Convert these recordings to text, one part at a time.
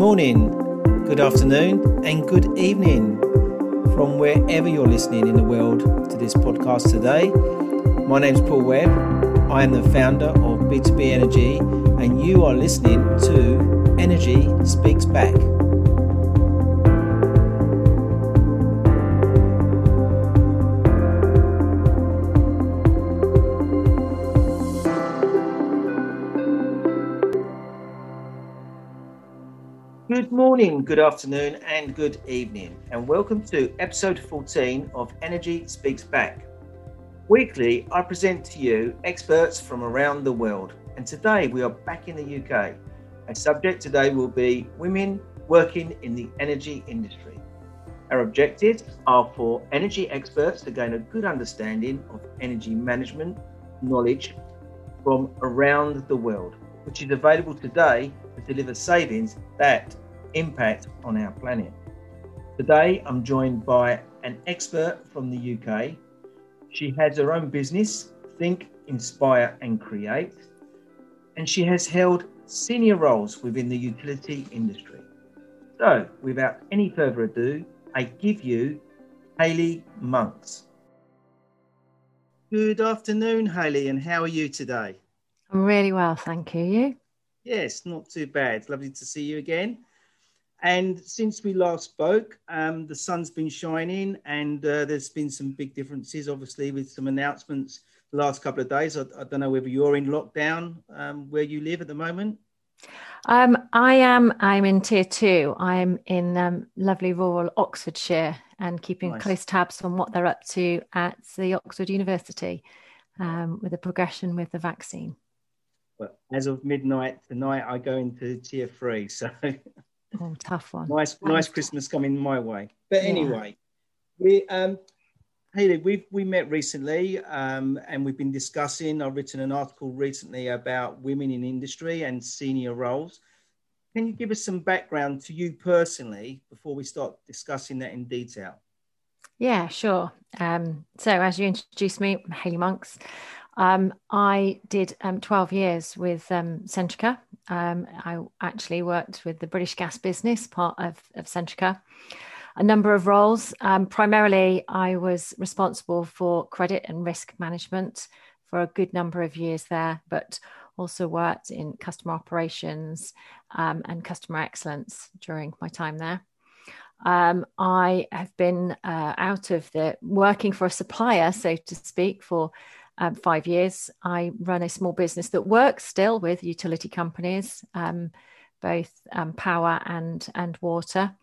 morning, good afternoon, and good evening from wherever you're listening in the world to this podcast today. My name's Paul Webb. I am the founder of B2B Energy, and you are listening to Energy Speaks Back. Morning, good afternoon, and good evening, and welcome to episode 14 of Energy Speaks Back. Weekly, I present to you experts from around the world, and today we are back in the UK. Our subject today will be women working in the energy industry. Our objectives are for energy experts to gain a good understanding of energy management knowledge from around the world, which is available today to deliver savings that impact on our planet. Today, I'm joined by an expert from the UK. She has her own business, Think, Inspire, and Create, and she has held senior roles within the utility industry. So, without any further ado, I give you Hayley Monks. Good afternoon, Hayley, and how are you today? I'm really well, thank you. You? Yes, not too bad. Lovely to see you again. And since we last spoke, um, the sun's been shining, and uh, there's been some big differences, obviously, with some announcements the last couple of days. I, I don't know whether you're in lockdown um, where you live at the moment. Um, I am. I'm in tier two. I'm in um, lovely rural Oxfordshire and keeping nice. close tabs on what they're up to at the Oxford University um, with the progression with the vaccine. Well, as of midnight tonight, I go into tier three. So Oh, tough one. Nice, that nice Christmas coming my way. But anyway, yeah. we um, Hayley, we we met recently, um, and we've been discussing. I've written an article recently about women in industry and senior roles. Can you give us some background to you personally before we start discussing that in detail? Yeah, sure. Um, so, as you introduced me, Hayley Monks. Um, I did um, 12 years with um, Centrica. Um, I actually worked with the British gas business, part of, of Centrica. A number of roles. Um, primarily, I was responsible for credit and risk management for a good number of years there, but also worked in customer operations um, and customer excellence during my time there. Um, I have been uh, out of the working for a supplier, so to speak, for um, five years. I run a small business that works still with utility companies, um, both um, power and and water.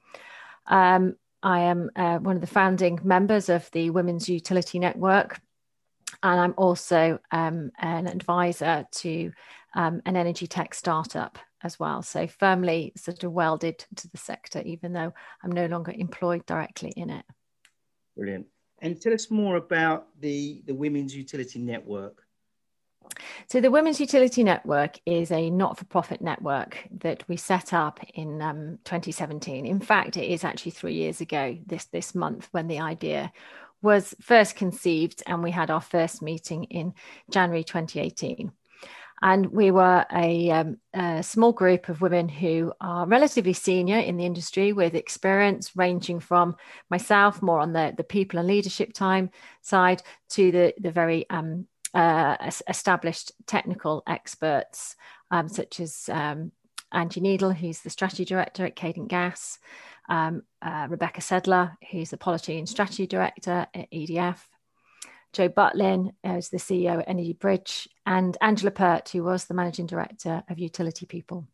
Um, I am uh, one of the founding members of the Women's Utility Network, and I'm also um, an advisor to um, an energy tech startup as well. So firmly sort of welded to the sector, even though I'm no longer employed directly in it. Brilliant. And tell us more about the, the Women's Utility Network. So, the Women's Utility Network is a not for profit network that we set up in um, 2017. In fact, it is actually three years ago this, this month when the idea was first conceived, and we had our first meeting in January 2018. And we were a, um, a, small group of women who are relatively senior in the industry with experience ranging from myself, more on the, the people and leadership time side, to the, the very um, uh, established technical experts, um, such as um, Angie Needle, who's the strategy director at Cadent Gas, um, uh, Rebecca Sedler, who's the policy and strategy director at EDF, Joe Butlin, who's the CEO at Energy Bridge, and Angela Pert, who was the managing director of Utility People.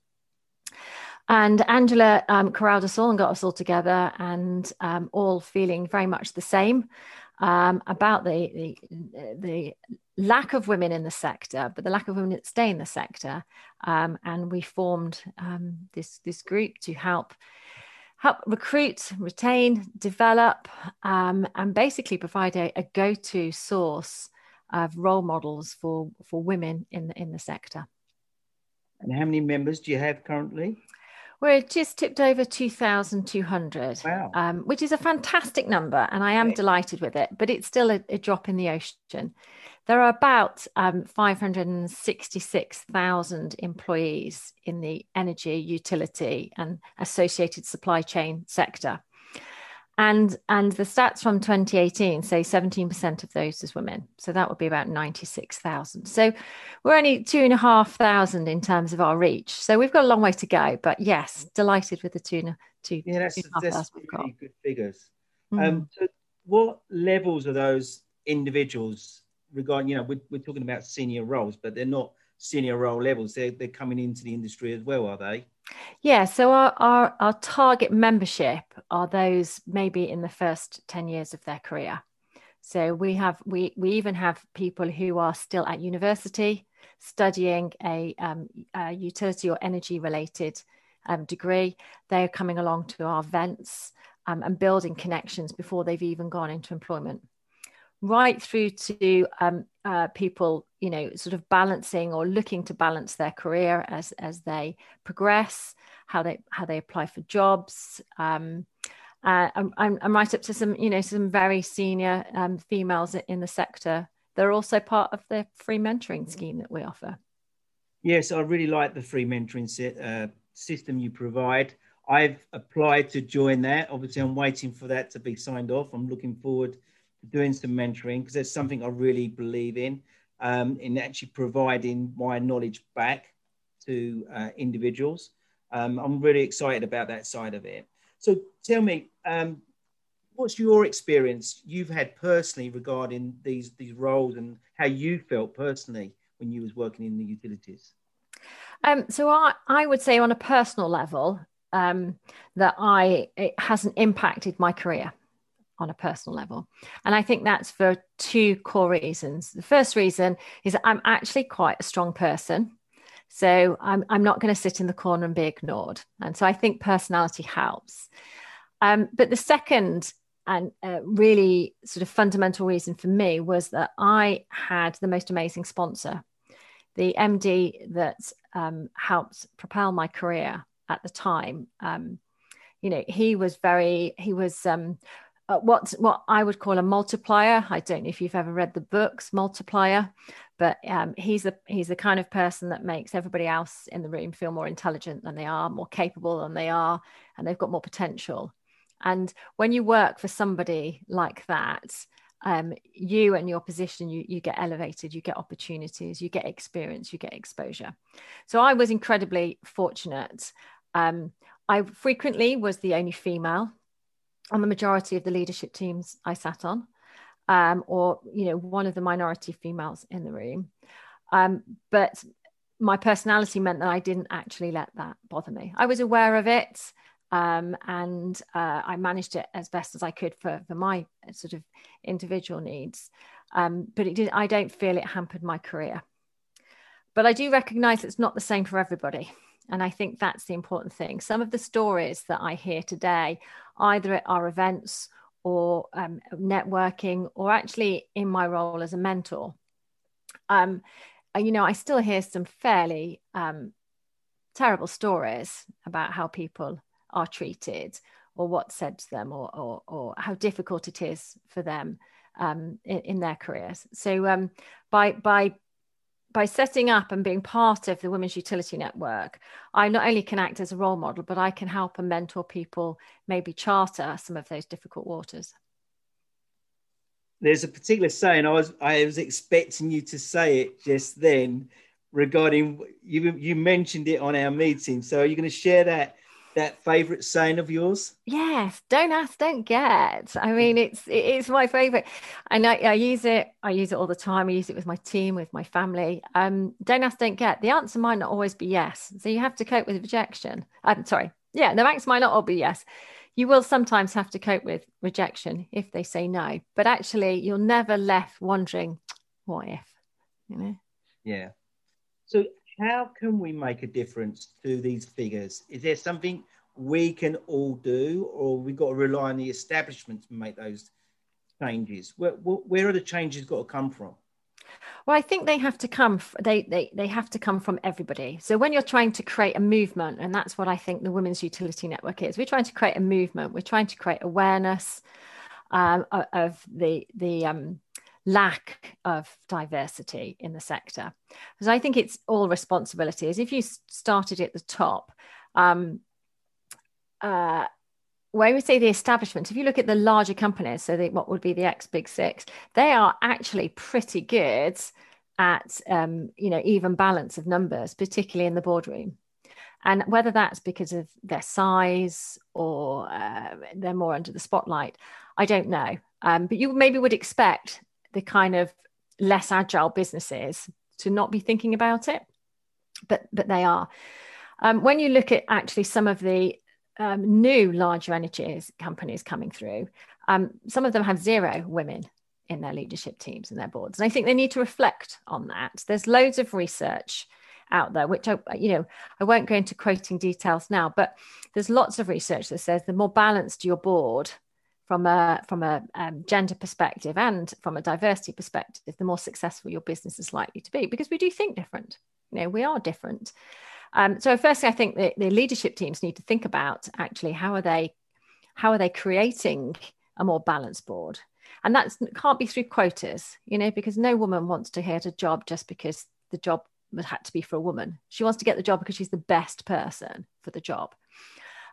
And Angela um, corralled us all and got us all together, and um, all feeling very much the same um, about the, the, the lack of women in the sector, but the lack of women that stay in the sector. Um, and we formed um, this this group to help help recruit, retain, develop, um, and basically provide a, a, go-to source of role models for for women in the in the sector. And how many members do you have currently? We're just tipped over 2,200, wow. um, which is a fantastic number, and I am delighted with it, but it's still a, a, drop in the ocean. There are about um, 566,000 employees in the energy, utility, and associated supply chain sector and and the stats from 2018 say 17% of those as women. So that would be about 96000 so we're only two and a half thousand in terms of our reach. So we've got a long way to go but yes delighted with the two two yeah that's, two that's really good figures. Mm. um so what levels are those individuals regarding you know we're, we're talking about senior roles but they're not senior role levels. They're, they're coming into the industry as well are they yeah, so our, our, our target membership are those maybe in the first 10 years of their career. So we have we we even have people who are still at university studying a, um, a utility or energy related um, degree. They are coming along to our events um, and building connections before they've even gone into employment right through to um, uh, people, you know, sort of balancing or looking to balance their career as as they progress, how they how they apply for jobs. Um, uh, I'm, I'm, right up to some, you know, some very senior um, females in the sector. They're also part of the free mentoring scheme that we offer. Yes, I really like the free mentoring set, uh, system you provide. I've applied to join that. Obviously, I'm waiting for that to be signed off. I'm looking forward doing some mentoring because there's something I really believe in, um, in actually providing my knowledge back to uh, individuals. Um, I'm really excited about that side of it. So tell me, um, what's your experience you've had personally regarding these these roles and how you felt personally when you was working in the utilities? Um, so I, I would say on a personal level um, that I it hasn't impacted my career on a personal level. And I think that's for two core reasons. The first reason is I'm actually quite a strong person. So I'm, I'm not going to sit in the corner and be ignored. And so I think personality helps. Um, but the second and uh, really sort of fundamental reason for me was that I had the most amazing sponsor, the MD that um, helped propel my career at the time. Um, you know, he was very, he was um, uh, what what I would call a multiplier. I don't know if you've ever read the books Multiplier, but um, he's the he's the kind of person that makes everybody else in the room feel more intelligent than they are, more capable than they are, and they've got more potential. And when you work for somebody like that, um, you and your position, you, you get elevated, you get opportunities, you get experience, you get exposure. So I was incredibly fortunate. Um, I frequently was the only female on the majority of the leadership teams I sat on, um, or you know, one of the minority females in the room. Um, but my personality meant that I didn't actually let that bother me. I was aware of it, um, and uh, I managed it as best as I could for for my sort of individual needs. Um, but it did. I don't feel it hampered my career. But I do recognise it's not the same for everybody. And I think that's the important thing. Some of the stories that I hear today, either at our events or um, networking, or actually in my role as a mentor, um, you know, I still hear some fairly um, terrible stories about how people are treated or what's said to them or, or, or how difficult it is for them um, in, in, their careers. So um, by, by by setting up and being part of the Women's Utility Network, I not only can act as a role model, but I can help and mentor people maybe charter some of those difficult waters. There's a particular saying I was I was expecting you to say it just then regarding you you mentioned it on our meeting. So are you going to share that that favorite saying of yours? Yes, don't ask, don't get. I mean, it's it's my favorite, and I, I, use it. I use it all the time. I use it with my team, with my family. Um, don't ask, don't get. The answer might not always be yes, so you have to cope with rejection. I'm sorry, yeah, the answer might not all be yes. You will sometimes have to cope with rejection if they say no, but actually, you're never left wondering, what if, you know? Yeah. So how can we make a difference to these figures? Is there something we can all do, or we've got to rely on the establishment to make those changes? Where, where are the changes got to come from? Well, I think they have to come. They, they they have to come from everybody. So when you're trying to create a movement, and that's what I think the Women's Utility Network is. We're trying to create a movement. We're trying to create awareness um, of the the um, lack of diversity in the sector. Because I think it's all responsibility. As if you started at the top. Um, uh, when we say the establishment, if you look at the larger companies, so the, what would be the ex big six, they are actually pretty good at um, you know even balance of numbers, particularly in the boardroom. And whether that's because of their size or uh, they're more under the spotlight, I don't know. Um, but you maybe would expect the kind of less agile businesses to not be thinking about it, but but they are. Um, when you look at actually some of the um, new larger energy companies coming through, um, some of them have zero women in their leadership teams and their boards. And I think they need to reflect on that. There's loads of research out there, which I, you know, I won't go into quoting details now, but there's lots of research that says the more balanced your board from a from a um, gender perspective and from a diversity perspective, the more successful your business is likely to be because we do think different. You know, we are different. Um, so firstly, I think that the leadership teams need to think about actually how are they how are they creating a more balanced board, and that can't be through quotas, you know, because no woman wants to get a job just because the job had to be for a woman. She wants to get the job because she's the best person for the job.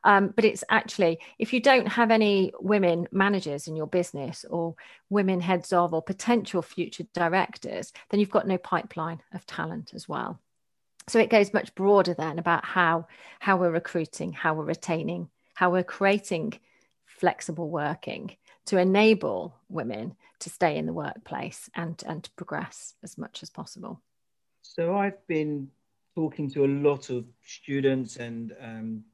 Um, but it's actually, if you don't have any women managers in your business or women heads of or potential future directors, then you've got no pipeline of talent as well. So it goes much broader then about how how we're recruiting how we're retaining how we're creating flexible working to enable women to stay in the workplace and and to progress as much as possible. So i've been talking to a lot of students and um,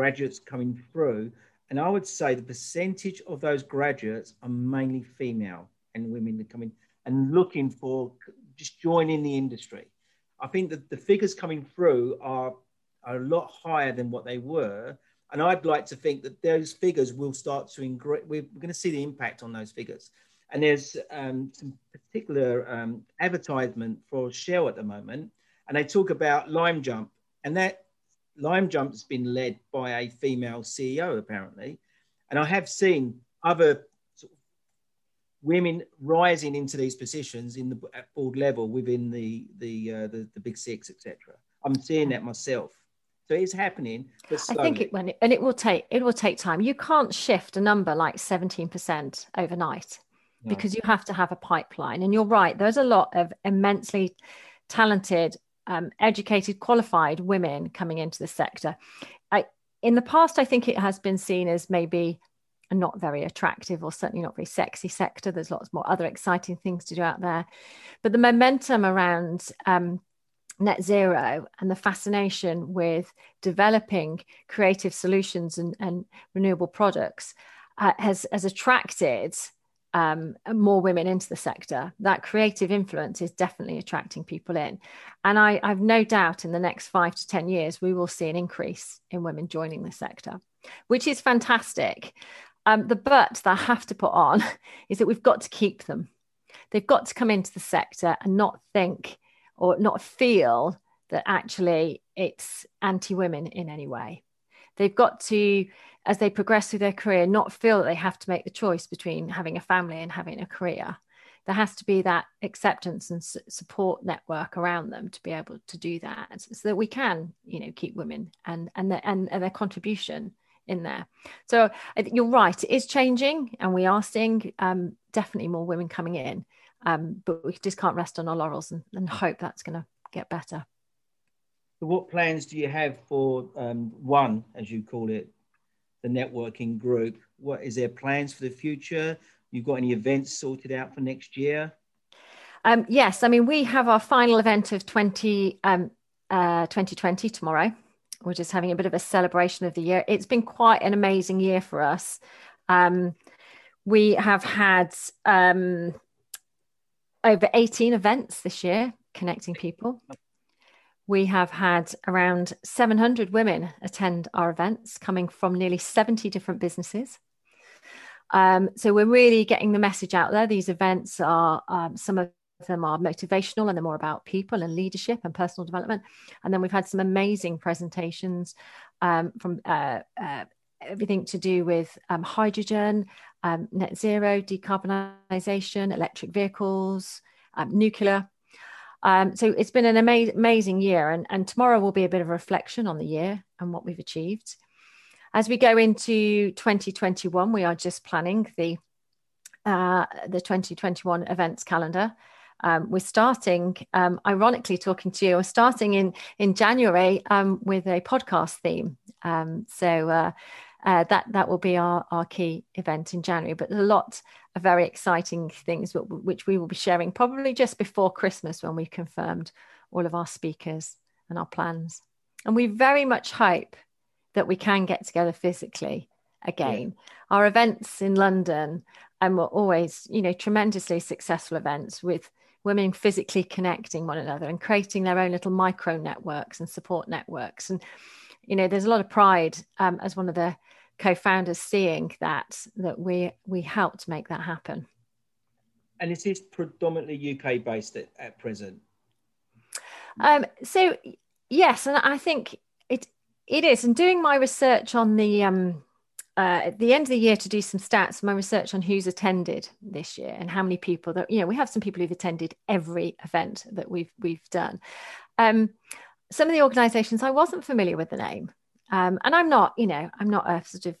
graduates coming through and i would say the percentage of those graduates are mainly female and women that come in and looking for just joining the industry I think that the figures coming through are, are a lot higher than what they were. And I'd like to think that those figures will start to increase. We're going to see the impact on those figures. And there's um, some particular um, advertisement for Shell at the moment, and they talk about Limejump, and that Limejump has been led by a female CEO apparently. And I have seen other women rising into these positions in the at board level within the the uh, the, the big six, etc. I'm seeing that myself. So it's happening. I think it when it, and it will take it will take time. You can't shift a number like 17% overnight no. because you have to have a pipeline. And you're right. There's a lot of immensely talented, um, educated, qualified women coming into the sector. I, in the past, I think it has been seen as maybe a not very attractive or certainly not very sexy sector. There's lots more other exciting things to do out there. But the momentum around um, net zero and the fascination with developing creative solutions and, and renewable products uh, has, has attracted um, more women into the sector. That creative influence is definitely attracting people in. And I, I've no doubt in the next five to 10 years, we will see an increase in women joining the sector, which is fantastic. Um, the but that I have to put on is that we've got to keep them. They've got to come into the sector and not think or not feel that actually it's anti women in any way. They've got to, as they progress through their career, not feel that they have to make the choice between having a family and having a career. There has to be that acceptance and support network around them to be able to do that, so that we can, you know, keep women and and their, and, and their contribution in there. So you're right, it is changing, and we are seeing um, definitely more women coming in. Um, but we just can't rest on our laurels and, and hope that's going to get better. What plans do you have for um, one, as you call it, the networking group? What is there plans for the future? You've got any events sorted out for next year? Um, yes, I mean we have our final event of 20, um, uh, 2020 tomorrow we're just having a bit of a celebration of the year. It's been quite an amazing year for us. Um, we have had um, over 18 events this year connecting people. We have had around 700 women attend our events coming from nearly 70 different businesses. Um, so we're really getting the message out there. These events are um, some of them are motivational and they're more about people and leadership and personal development. And then we've had some amazing presentations um, from uh, uh, everything to do with um, hydrogen, um, net zero, decarbonisation, electric vehicles, um, nuclear. Um, so it's been an ama- amazing year, and, and tomorrow will be a bit of a reflection on the year and what we've achieved. As we go into 2021, we are just planning the uh, the 2021 events calendar. Um, we're starting, um, ironically, talking to you. We're starting in in January um, with a podcast theme. Um, so uh, uh, that that will be our our key event in January. But a lot very exciting things which we will be sharing probably just before Christmas when we've confirmed all of our speakers and our plans. And we very much hope that we can get together physically again. Yeah. Our events in London and were always, you know, tremendously successful events with women physically connecting one another and creating their own little micro networks and support networks. And, you know, there's a lot of pride um, as one of the co-founders seeing that that we we helped make that happen. And it is predominantly UK based at, at present. Um, so yes, and I think it it is. And doing my research on the um, uh, at the end of the year to do some stats, my research on who's attended this year and how many people that you know we have some people who've attended every event that we've we've done. Um, some of the organisations I wasn't familiar with the name, um, and I'm not, you know, I'm not a sort of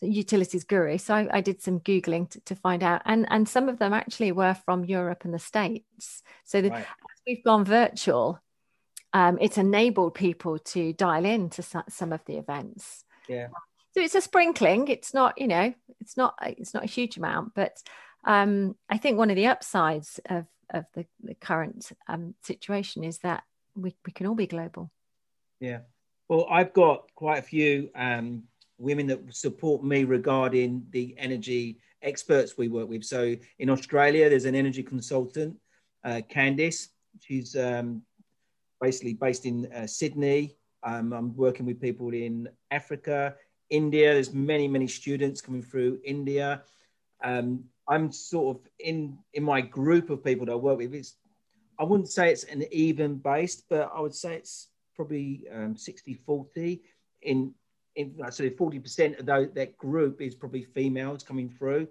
utilities guru, so I, I did some googling to, to, find out, and and some of them actually were from Europe and the States. So the, right. as we've gone virtual, um, it's enabled people to dial in to some of the events. Yeah. So it's a sprinkling. It's not, you know, it's not it's not a huge amount, but um, I think one of the upsides of of the, the current um, situation is that we, we can all be global. Yeah. Well, I've got quite a few um, women that support me regarding the energy experts we work with. So in Australia, there's an energy consultant, uh, Candice. She's um, basically based in uh, Sydney. Um, I'm working with people in Africa, India. There's many, many students coming through India. Um, I'm sort of in in my group of people that I work with. It's I wouldn't say it's an even based, but I would say it's probably um, 60 40 in in so 40% of those, that group is probably females coming through.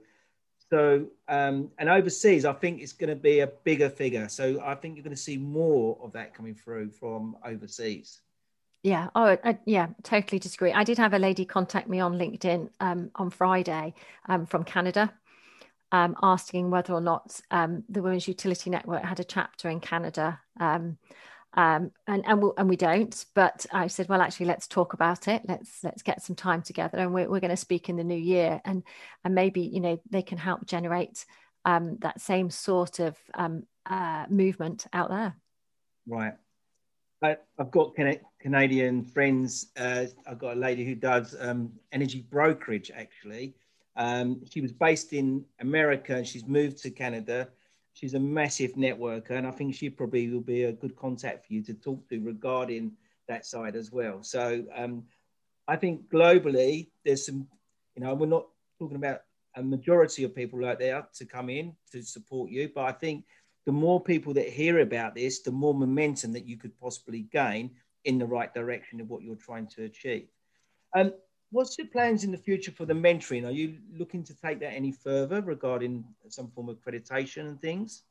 So um, and overseas i think it's going to be a bigger figure. So i think you're going to see more of that coming through from overseas. Yeah. Oh I, yeah totally disagree. I did have a lady contact me on linkedin um, on friday um, from canada um, asking whether or not um, the women's utility network had a chapter in canada um, and and we, and we don't. But I said, well, actually, let's talk about it. Let's let's get some time together, and we're we're going to speak in the new year, and and maybe you know they can help generate um, that same sort of um, uh, movement out there. Right. I, have got Canadian friends. Uh, I've got a lady who does um, energy brokerage. Actually, um, she was based in America and she's moved to Canada she's a massive networker, and I think she probably will be a good contact for you to talk to regarding that side as well. So um, I think globally, there's some, you know, we're not talking about a majority of people out there to come in to support you, but I think the more people that hear about this, the more momentum that you could possibly gain in the right direction of what you're trying to achieve. Um, what's your plans in the future for the mentoring? Are you looking to take that any further regarding some form of accreditation and things?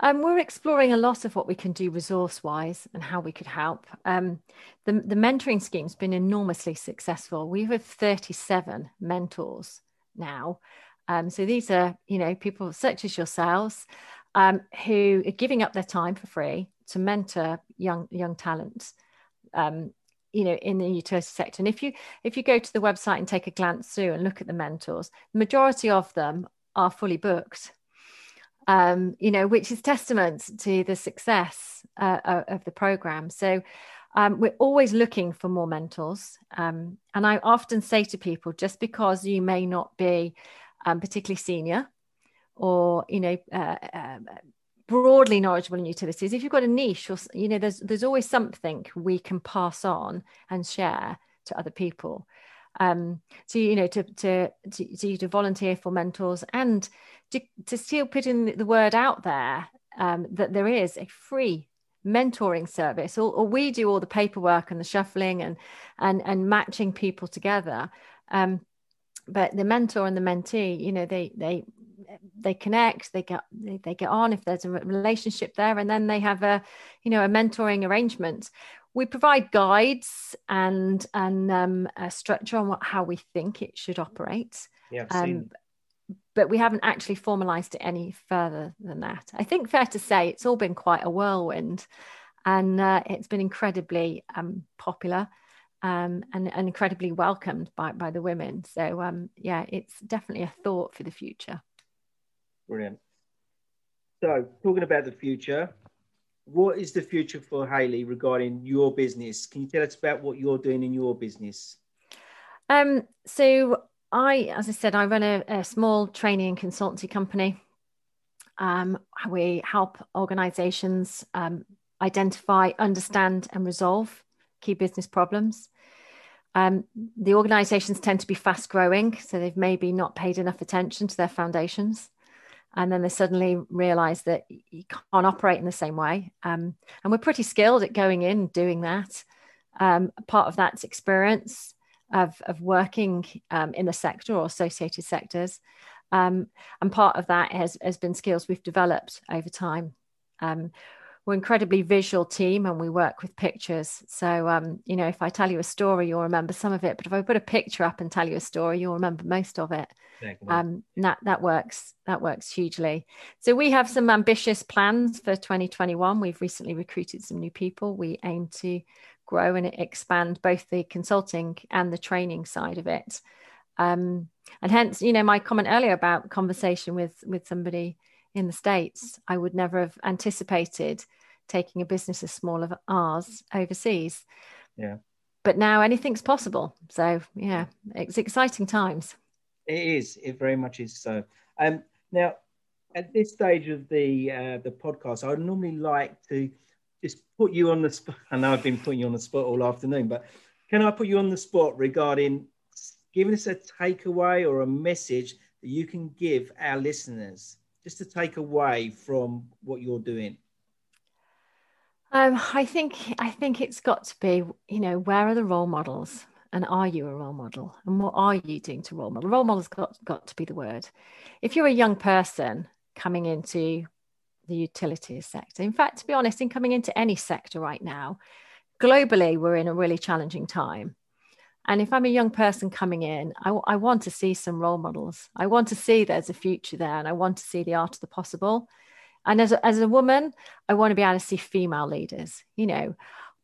Um, we're exploring a lot of what we can do resource wise and how we could help. Um, the, the mentoring scheme's been enormously successful. We have 37 mentors now. Um, so these are, you know, people such as yourselves um, who are giving up their time for free to mentor young young talents um, you know in the utility sector. And if you if you go to the website and take a glance through and look at the mentors the majority of them are fully booked. Um, you know which is testament to the success uh, of the program. So um, we're always looking for more mentors. Um, and i often say to people just because you may not be um, particularly senior or you know uh, uh, broadly knowledgeable in utilities if you've got a niche or you know there's there's always something we can pass on and share to other people. Um so you know to to to, to, to volunteer for mentors and to, to still put in the word out there um, that there is a free mentoring service. Or, or, we do all the paperwork and the shuffling and and and matching people together. Um, but the mentor and the mentee you know they they they connect they get they, they get on if there's a relationship there and then they have a you know a mentoring arrangement we provide guides and and um, a structure on what, how we think it should operate yeah um, but we haven't actually formalized it any further than that. I think fair to say it's all been quite a whirlwind and uh, it's been incredibly um, popular um, and, and, incredibly welcomed by, by the women. So, um, yeah, it's definitely a thought for the future. Brilliant. So, talking about the future, what is the future for Hayley regarding your business? Can you tell us about what you're doing in your business? Um, so I, as I said, I run a, a small training and consultancy company. Um, we help organizations um, identify, understand, and resolve key business problems. Um, the organizations tend to be fast growing, so they've maybe not paid enough attention to their foundations. And then they suddenly realize that you can't operate in the same way. Um, and we're pretty skilled at going in doing that. Um, part of that's experience of, of working um, in the sector or associated sectors. Um, and part of that has, has been skills we've developed over time. We're incredibly visual team and we work with pictures. So, um, you know, if I tell you a story, you'll remember some of it. But if I put a picture up and tell you a story, you'll remember most of it. Um, that that works. That works hugely. So we have some ambitious plans for 2021. We've recently recruited some new people. We aim to grow and expand both the consulting and the training side of it. Um, and hence, you know, my comment earlier about conversation with with somebody in the states, I would never have anticipated taking a business as small as ours overseas. Yeah. But now anything's possible. So yeah, it's exciting times. It is. It very much is so. Um, now, at this stage of the uh, the podcast, I would normally like to just put you on the spot. I know I've been putting you on the spot all afternoon, but can I put you on the spot regarding giving us a takeaway or a message that you can give our listeners just to take away from what you're doing? Um, I think I think it's got to be, you know, where are the role models, and are you a role model, and what are you doing to role model? Role models got got to be the word. If you're a young person coming into the utilities sector. In fact, to be honest, in coming into any sector right now, globally, we're in a really challenging time. And if I'm a young person coming in, I, I, want to see some role models. I want to see there's a future there and I want to see the art of the possible. And as a, as a woman, I want to be able to see female leaders. You know,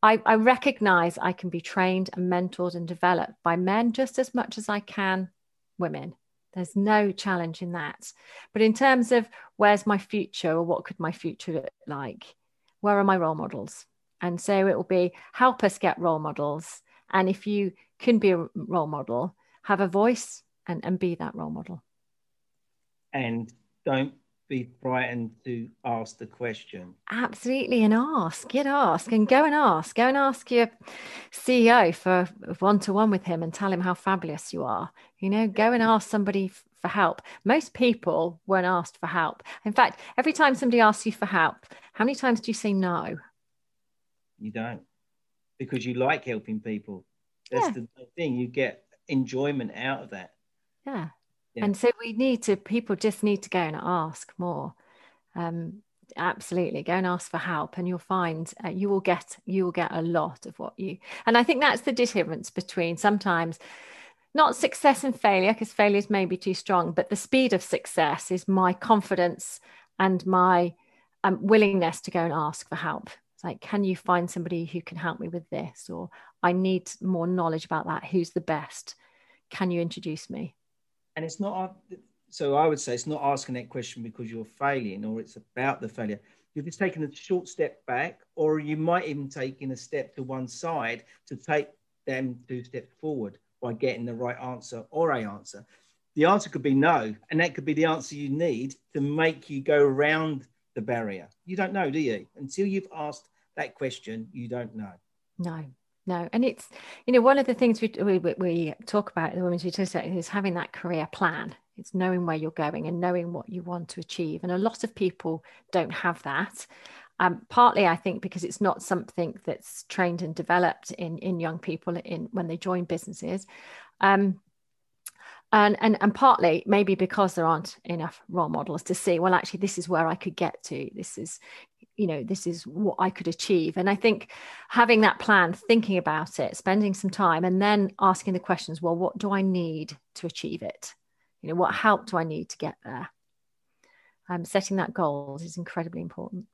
I, I recognize I can be trained and mentored and developed by men just as much as I can women. There's no challenge in that. But in terms of where's my future or what could my future look like, where are my role models? And so it will be help us get role models. And if you can be a role model, have a voice and, and be that role model. And don't be frightened to ask the question. Absolutely, and ask, get ask, and go and ask. Go and ask your CEO for one to one with him and tell him how fabulous you are. You know, go and ask somebody for help. Most people weren't asked for help. In fact, every time somebody asks you for help, how many times do you say no? You don't, because you like helping people. That's yeah. the thing. You get enjoyment out of that. Yeah. Yeah. And so we need to, people just need to go and ask more. Um, absolutely go and ask for help and you'll find uh, you will get you will get a lot of what you and i think that's the difference between sometimes not success and failure because failures may be too strong but the speed of success is my confidence and my um, willingness to go and ask for help. It's like can you find somebody who can help me with this? Or i need more knowledge about that. Who's the best? Can you introduce me and it's not so i would say it's not asking that question because you're failing or it's about the failure. You're just taking a short step back or you might even taking a step to one side to take them two steps forward by getting the right answer or a answer. The answer could be no and that could be the answer you need to make you go around the barrier. You don't know do you? Until you've asked that question you don't know. No no and it's you know one of the things we, we, we talk about the women's utility is having that career plan It's knowing where you're going and knowing what you want to achieve. And a lot of people don't have that. Um, partly, I think, because it's not something that's trained and developed in in young people in when they join businesses. Um, and, and and partly maybe because there aren't enough role models to see well actually this is where i could get to this is you know this is what i could achieve and i think having that plan thinking about it spending some time and then asking the questions well what do i need to achieve it you know what help do i need to get there um, setting that goal is incredibly important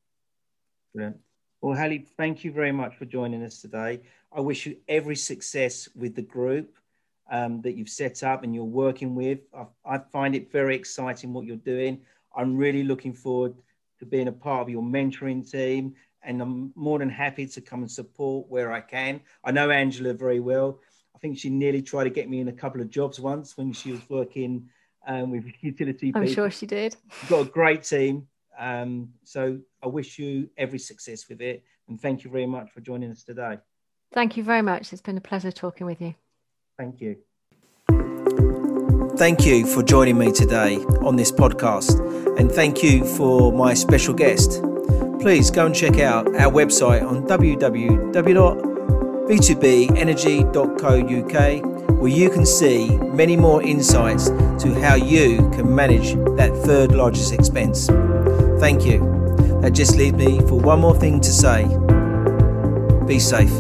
Brilliant. well Hayley thank you very much for joining us today i wish you every success with the group um, that you've set up and you're working with. I, I, find it very exciting what you're doing. I'm really looking forward to being a part of your mentoring team, and I'm more than happy to come and support where I can. I know Angela very well. I think she nearly tried to get me in a couple of jobs once when she was working um, with utility. I'm people. sure she did. You've got a great team. Um, so I wish you every success with it. And thank you very much for joining us today. Thank you very much. It's been a pleasure talking with you. Thank you. Thank you for joining me today on this podcast, and thank you for my special guest. Please go and check out our website on www.b2benergy.co.uk, where you can see many more insights to how you can manage that third largest expense. Thank you. That just leaves me for one more thing to say be safe.